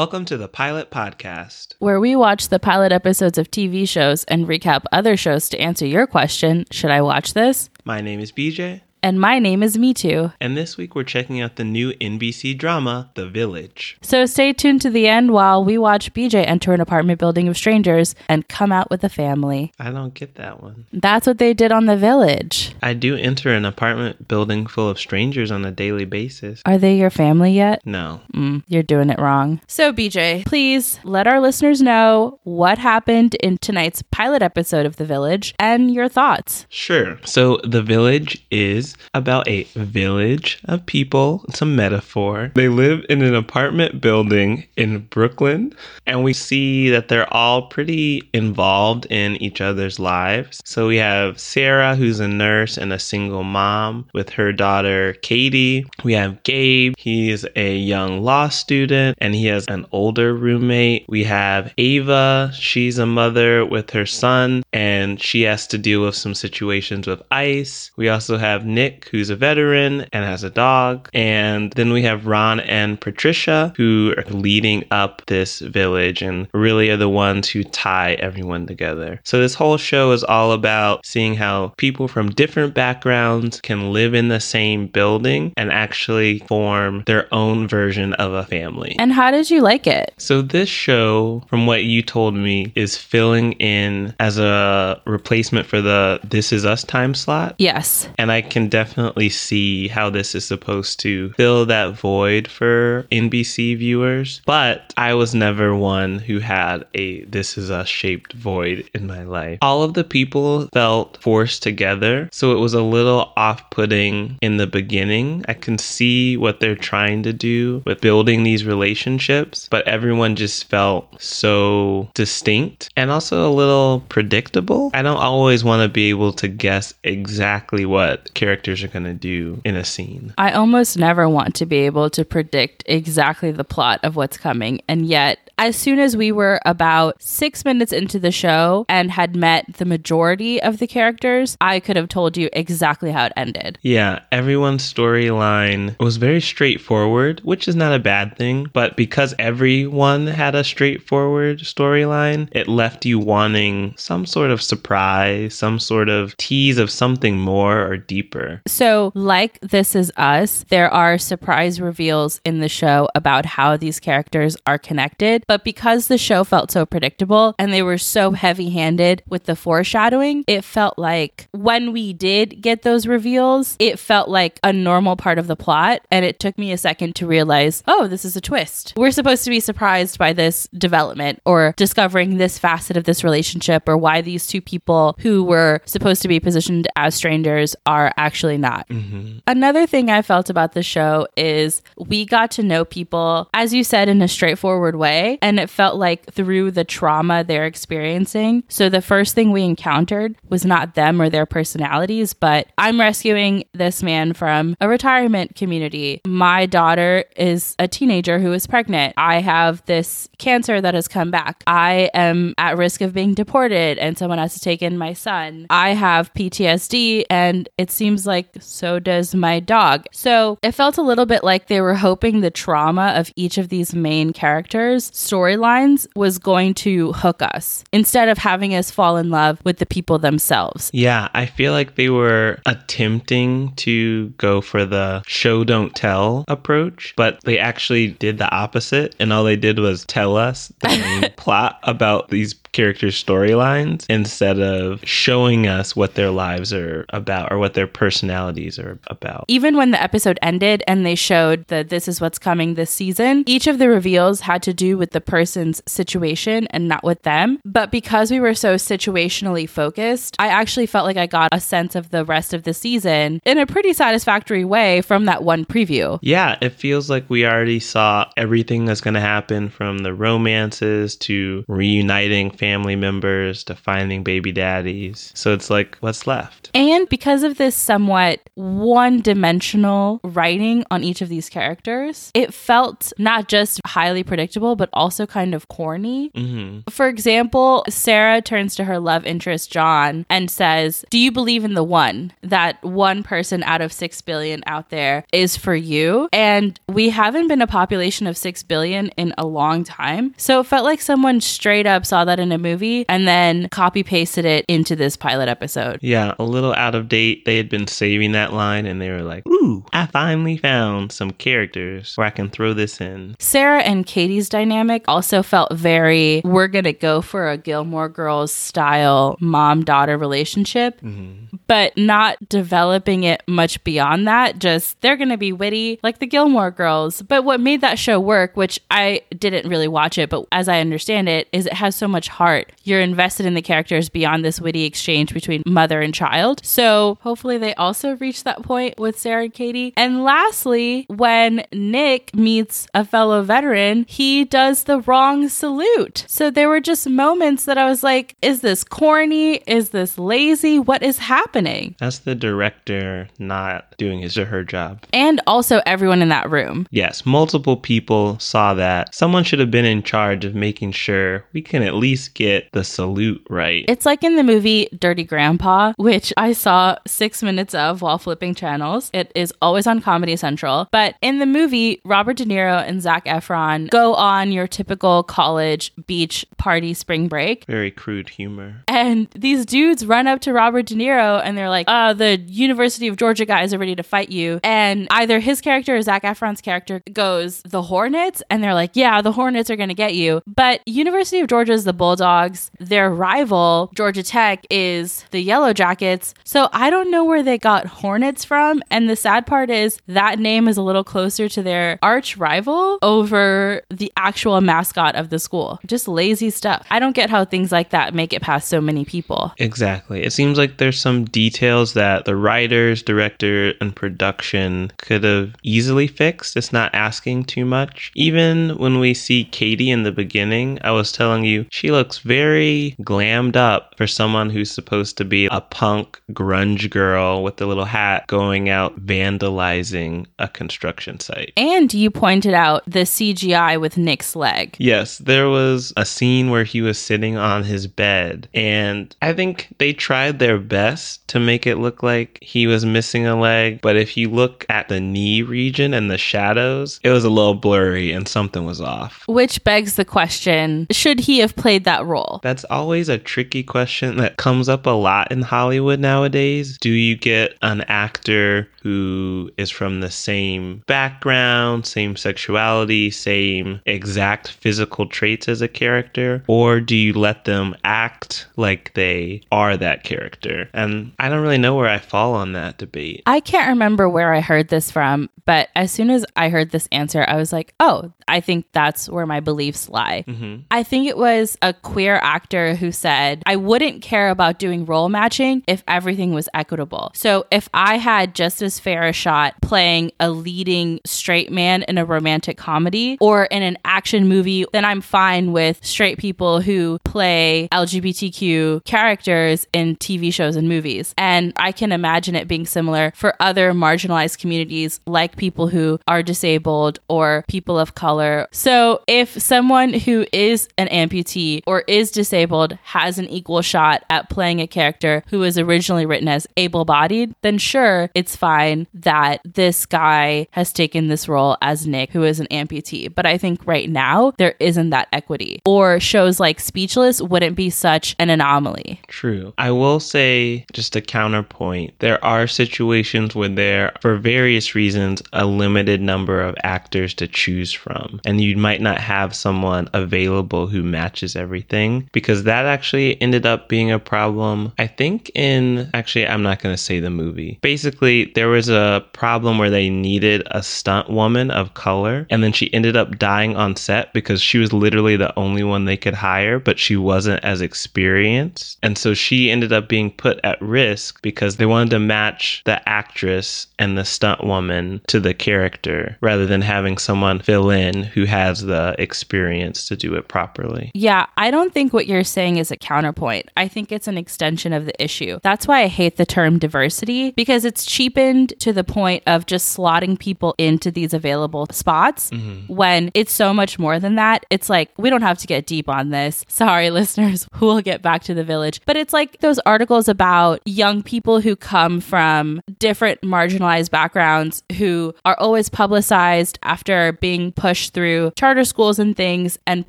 Welcome to the Pilot Podcast, where we watch the pilot episodes of TV shows and recap other shows to answer your question Should I watch this? My name is BJ. And my name is Me Too. And this week we're checking out the new NBC drama, The Village. So stay tuned to the end while we watch BJ enter an apartment building of strangers and come out with a family. I don't get that one. That's what they did on The Village. I do enter an apartment building full of strangers on a daily basis. Are they your family yet? No. Mm, you're doing it wrong. So, BJ, please let our listeners know what happened in tonight's pilot episode of The Village and your thoughts. Sure. So, The Village is about a village of people. It's a metaphor. They live in an apartment building in Brooklyn, and we see that they're all pretty involved in each other's lives. So we have Sarah, who's a nurse and a single mom with her daughter Katie. We have Gabe, he's a young law student and he has an older roommate. We have Ava, she's a mother with her son and she has to deal with some situations with ICE. We also have Nick Nick, who's a veteran and has a dog. And then we have Ron and Patricia, who are leading up this village and really are the ones who tie everyone together. So this whole show is all about seeing how people from different backgrounds can live in the same building and actually form their own version of a family. And how did you like it? So this show, from what you told me, is filling in as a replacement for the This Is Us time slot. Yes. And I can definitely see how this is supposed to fill that void for NBC viewers, but I was never one who had a This Is Us shaped void in my life. All of the people felt forced together, so it was a little off putting in the beginning. I can see what they're trying to do with building these relationships, but everyone just felt so distinct and also a little predictable. I don't always want to be able to guess exactly what characters characters are going to do in a scene. I almost never want to be able to predict exactly the plot of what's coming. And yet, as soon as we were about six minutes into the show and had met the majority of the characters, I could have told you exactly how it ended. Yeah, everyone's storyline was very straightforward, which is not a bad thing. But because everyone had a straightforward storyline, it left you wanting some sort of surprise, some sort of tease of something more or deeper. So, like This Is Us, there are surprise reveals in the show about how these characters are connected but because the show felt so predictable and they were so heavy handed with the foreshadowing, it felt like when we did get those reveals, it felt like a normal part of the plot. And it took me a second to realize, oh, this is a twist. We're supposed to be surprised by this development or discovering this facet of this relationship or why these two people who were supposed to be positioned as strangers are actually not. Mm-hmm. Another thing I felt about the show is we got to know people, as you said, in a straightforward way and it felt like through the trauma they're experiencing. So the first thing we encountered was not them or their personalities, but I'm rescuing this man from a retirement community. My daughter is a teenager who is pregnant. I have this cancer that has come back. I am at risk of being deported and someone has to take in my son. I have PTSD and it seems like so does my dog. So it felt a little bit like they were hoping the trauma of each of these main characters storylines was going to hook us instead of having us fall in love with the people themselves. Yeah, I feel like they were attempting to go for the show don't tell approach, but they actually did the opposite and all they did was tell us the plot about these characters' storylines instead of showing us what their lives are about or what their personalities are about. Even when the episode ended and they showed that this is what's coming this season, each of the reveals had to do with the person's situation and not with them. But because we were so situationally focused, I actually felt like I got a sense of the rest of the season in a pretty satisfactory way from that one preview. Yeah, it feels like we already saw everything that's going to happen from the romances to reuniting family members to finding baby daddies. So it's like, what's left? And because of this somewhat one dimensional writing on each of these characters, it felt not just highly predictable, but also kind of corny. hmm For example, Sarah turns to her love interest, John, and says, Do you believe in the one? That one person out of 6 billion out there is for you? And we haven't been a population of 6 billion in a long time. So it felt like someone straight up saw that in a movie and then copy pasted it into this pilot episode. Yeah, a little out of date. They had been saving that line and they were like, ooh, I finally found some characters where I can throw this in. Sarah and Katie's dynamic also felt very, we're going to go for a Gilmore Girls style mom daughter relationship, mm-hmm. but not developing it much beyond that. Just they're going to be witty like the Gilmore Girls. But what made that show work, which I didn't really watch it, but as I understand it, is it has so much heart. You're invested in the characters beyond this witty exchange between mother and child. So hopefully they also reach that point with Sarah and Katie. And lastly, when Nick meets a fellow veteran, he does the wrong salute. So there were just moments that I was like, is this corny? Is this lazy? What is happening? That's the director not doing his or her job. And also everyone in that room. Yes, multiple people saw that. Someone should have been in charge of making sure we can at least get the salute right. It's like in the movie Dirty Grandpa, which I saw six minutes of while flipping channels. It is always on Comedy Central. But in the movie, Robert De Niro and Zac Efron go on your typical college beach party spring break. Very crude humor. And these dudes run up to Robert De Niro and they're like, uh, the University of Georgia guys are ready to fight you. And either his character or Zac Efron's character goes, the Hornets? And they're like, yeah, the Hornets are going to get you. But University of Georgia is the Bulldogs. Their rival, Georgia Tech, is the Yellow Jackets. So I don't know where they got Hornets from. And the sad part is that name is a little closer to their arch rival over the actual mascot of the school. Just lazy stuff. I don't get how things like that make it past so many people. Exactly. It seems like there's some details that the writers, director, and production could have easily fixed. It's not asking too much. Even when we see Katie in the beginning, I was telling you, she looks very glammed up for someone who's supposed to be a punk grunge girl with the little hat going out vandalizing a construction site. And you pointed out the CGI with Nick's leg. Yes, there was a scene where he was sitting on his bed, and I think they tried their best to make it look like he was missing a leg. But if you look at the knee region and the shadows, it was a little blurry and something was off. Which begs the question should he have played that role? That's always a tricky question that comes up a lot in Hollywood nowadays. Do you get an actor who is from the same background, same sexuality, same exact physical traits as a character? Or do you let them act like they are that character? And I don't really know where I fall on that debate. I can't remember where I heard this from, but as soon as I heard this answer, I was like, oh, I think that's where my beliefs lie. hmm I think it was a queer actor who said, I wouldn't care about doing role matching if everything was equitable. So if I had just as fair a shot playing a leading straight man in a romantic comedy or in an action movie, then I'm fine with straight people who play LGBTQ characters in TV shows and movies. And I can imagine it being similar for other marginalized communities like people who are disabled or people of color. So if someone who is an amputee or is disabled has an equal shot at playing a character who was originally written as able bodied, then sure, it's fine that this guy has taken this role as Nick, who is an amputee. But I think right now there isn't that equity. Or shows like Speechless wouldn't be such an anomaly. True. I will say, just a counterpoint, there are situations where there, for various reasons, a limited number of actors to choose from. And you might not have someone available who matches everything because that actually ended up being a problem. I think in, actually, I'm not going to say the movie. Basically, there was a problem where they needed a stunt woman of color, and then she ended up dying on set because she was literally the only one they could hire, but she wasn't as experienced. And so she ended up being put at risk because they wanted to match the actress and the stunt woman to the character rather than having someone fill in who has the experience to do it properly. Yeah, I don't think what you're saying is a counterpoint. I think it's an extension of the issue. That's why I hate the term diversity because it's cheapened to the point of just slotting people into these available spots mm-hmm. when it's so much more more than that. It's like, we don't have to get deep on this. Sorry, listeners, we'll get back to the village. But it's like those articles about young people who come from different marginalized backgrounds who are always publicized after being pushed through charter schools and things and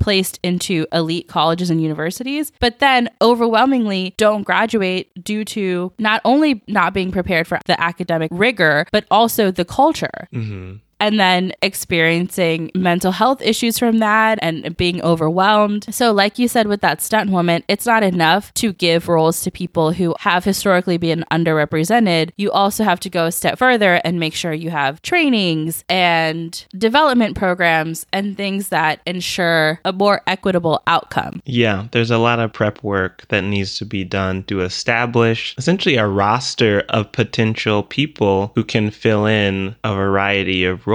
placed into elite colleges and universities, but then overwhelmingly don't graduate due to not only not being prepared for the academic rigor, but also the culture. hmm and then experiencing mental health issues from that and being overwhelmed. So, like you said with that stunt woman, it's not enough to give roles to people who have historically been underrepresented. You also have to go a step further and make sure you have trainings and development programs and things that ensure a more equitable outcome. Yeah, there's a lot of prep work that needs to be done to establish essentially a roster of potential people who can fill in a variety of roles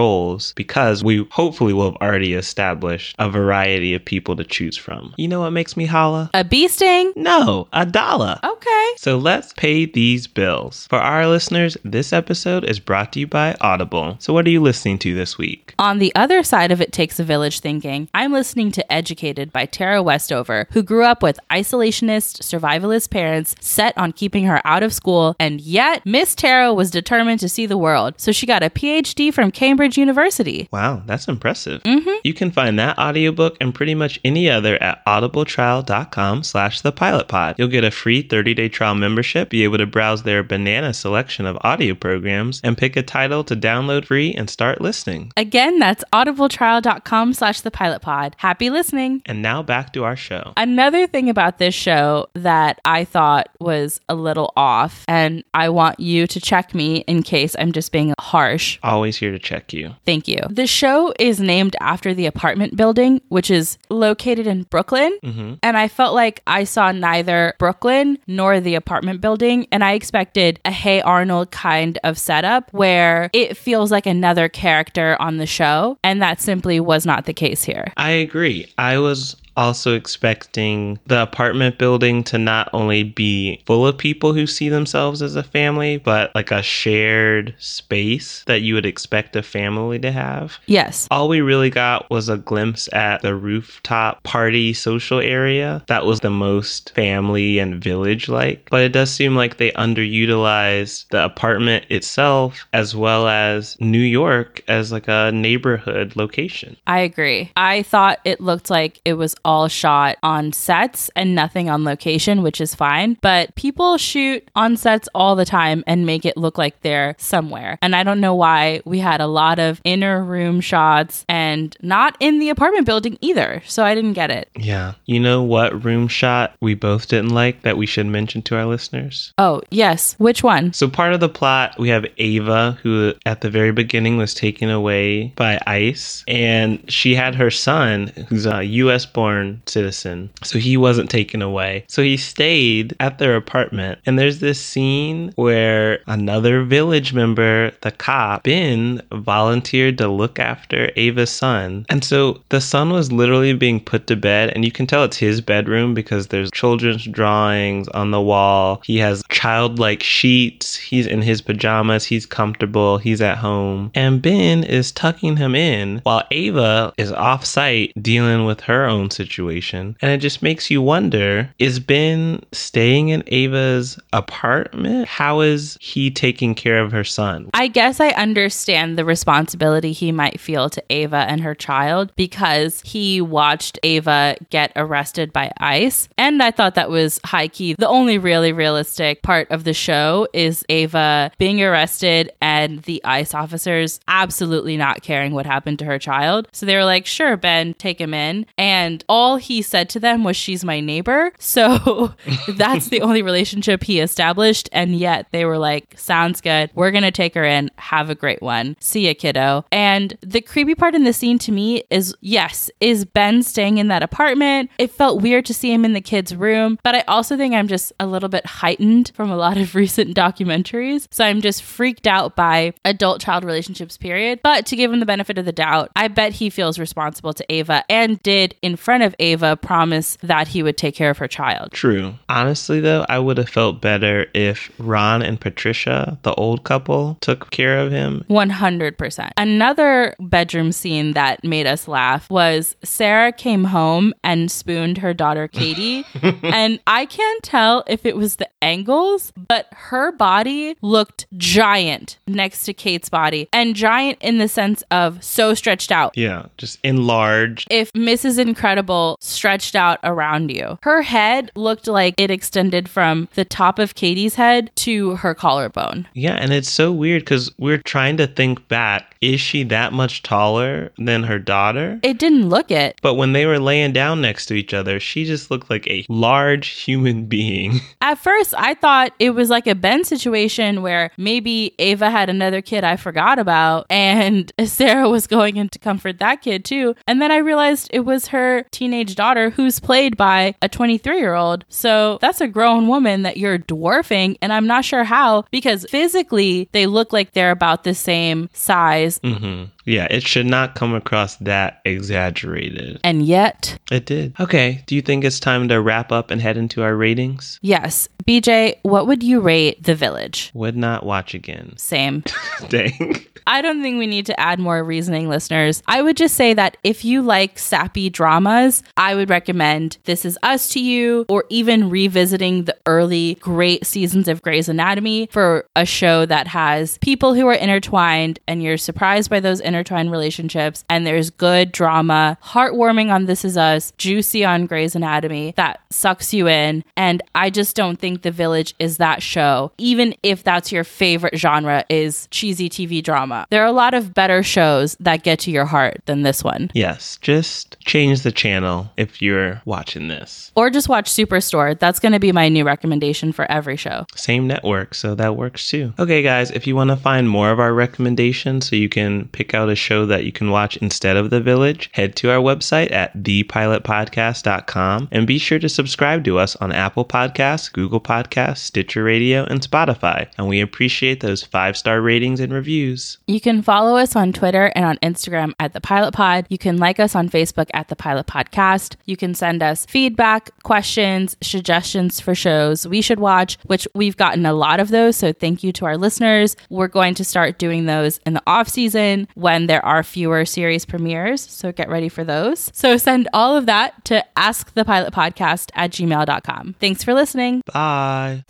because we hopefully will have already established a variety of people to choose from. You know what makes me holla? A bee sting? No, a dollar. Okay. So let's pay these bills. For our listeners, this episode is brought to you by Audible. So what are you listening to this week? On the other side of It Takes a Village thinking, I'm listening to Educated by Tara Westover, who grew up with isolationist, survivalist parents set on keeping her out of school, and yet Miss Tara was determined to see the world. So she got a PhD from Cambridge University. Wow, that's impressive. Mm-hmm. You can find that audiobook and pretty much any other at audibletrial.com slash the pilot pod. You'll get a free 30-day trial membership, be able to browse their banana selection of audio programs, and pick a title to download free and start listening. Again, that's audibletrial.com slash the pilot pod. Happy listening. And now back to our show. Another thing about this show that I thought was a little off, and I want you to check me in case I'm just being harsh. Always here to check you. Thank you. The show is named after the apartment building, which is located in Brooklyn. Mm-hmm. And I felt like I saw neither Brooklyn nor the apartment building. And I expected a Hey Arnold kind of setup where it feels like another character on the show. And that simply was not the case here. I agree. I was also expecting the apartment building to not only be full of people who see themselves as a family, but like a shared space that you would expect a family to have. Yes. All we really got was a glimpse at the rooftop party social area. That was the most family and village like. But it does seem like they underutilized the apartment itself as well as New York as like a neighborhood location. I agree. I thought it looked like it was all shot on sets and nothing on location, which is fine. But people shoot on sets all the time and make it look like they're somewhere. And I don't know why we had a lot of inner room shots and not in the apartment building either. So I didn't get it. Yeah. You know what room shot we both didn't like that we should mention to our listeners? Oh, yes. Which one? So, part of the plot, we have Ava, who at the very beginning was taken away by ICE, and she had her son, who's a US born citizen. So, he wasn't taken away. So, he stayed at their apartment, and there's this scene where another village member, the cop, Ben, volunteered to look after Ava's son. And so, the son was literally being put to bed, and you can tell it's his bedroom because there's children's drawings on the wall. He has childlike sheets. He's in his pajamas. He's comfortable. He's at home. And Ben is tucking him in while Ava is off site dealing with her own situation. And it just makes you wonder is Ben staying in Ava's apartment? How is he taking care of her son? I guess I understand the responsibility he might feel to Ava and her child because he watched Ava get arrested by ICE. And I thought that was high key. The only really realistic part of the show is Ava being arrested and the ICE officers absolutely not caring what happened to her child. So they were like, sure, Ben, take him in. And all he said to them was, she's my neighbor. So that's the only relationship he established. And yet they were like, sounds good. We're going to take her in. Have a great one. See ya, kiddo. And the creepy part in the scene to me is yes, is Ben staying in that apartment? It felt weird to see him in the kid's room, but I also think I'm just a little bit heightened from a lot of recent documentaries. So I'm just freaked out by adult child relationships, period. But to give him the benefit of the doubt, I bet he feels responsible to Ava and did in front front of Ava, promise that he would take care of her child. True. Honestly, though, I would have felt better if Ron and Patricia, the old couple, took care of him. 100%. Another bedroom scene that made us laugh was Sarah came home and spooned her daughter Katie. and I can't tell if it was the angles, but her body looked giant next to Kate's body and giant in the sense of so stretched out. Yeah, just enlarged. If Mrs. Incredible stretched out around you, her head looked like it extended from the top of Katie's head to her collarbone. Yeah, and it's so weird because we're trying to think back. Is she that much taller than her daughter? It didn't look it. But when they were laying down next to each other, she just looked like a large human being. At first, I thought it was like a Ben situation where maybe Ava had another kid I forgot about and Sarah was going in to comfort that kid too. And then I realized it was her teenage daughter who's played by a 23 year old. So that's a grown woman that you're dwarfing. And I'm not sure how because physically they look like they're about the same size. hmm Yeah, it should not come across that exaggerated. And yet, It did. Okay, do you think it's time to wrap up and head into our ratings? yes. BJ, what would you rate The Village? Would not watch again. Same. Dang. I don't think we need to add more reasoning, listeners. I would just say that if you like sappy dramas, I would recommend This Is Us to you, or even revisiting the early great seasons of Grey's Anatomy for a show that has people who are intertwined and you're surprised by those intertwined relationships. And there's good drama, heartwarming on This Is Us, juicy on Grey's Anatomy that sucks you in. And I just don't think The Village is that show, even if that's your favorite genre is cheesy TV drama. There are a lot of better shows that get to your heart than this one. Yes, just change the channel if you're watching this. Or just watch Superstore. That's going to be my new recommendation for every show. Same network, so that works too. Okay, guys, if you want to find more of our recommendations so you can pick out a show that you can watch instead of The Village, head to our website at thepilotpodcast.com and be sure to subscribe to us on Apple Podcasts, Google Podcasts, Stitcher Radio, and Spotify. And we appreciate those five star ratings and reviews. You can follow us on Twitter and on Instagram at The Pilot Pod. You can like us on Facebook at The Pilot Podcast. You can send us feedback, questions, suggestions for shows we should watch, which we've gotten a lot of those. So thank you to our listeners. We're going to start doing those in the off season when there are fewer series premieres. So get ready for those. So send all of that to askthepilotpodcast at gmail.com. Thanks for listening. Bye.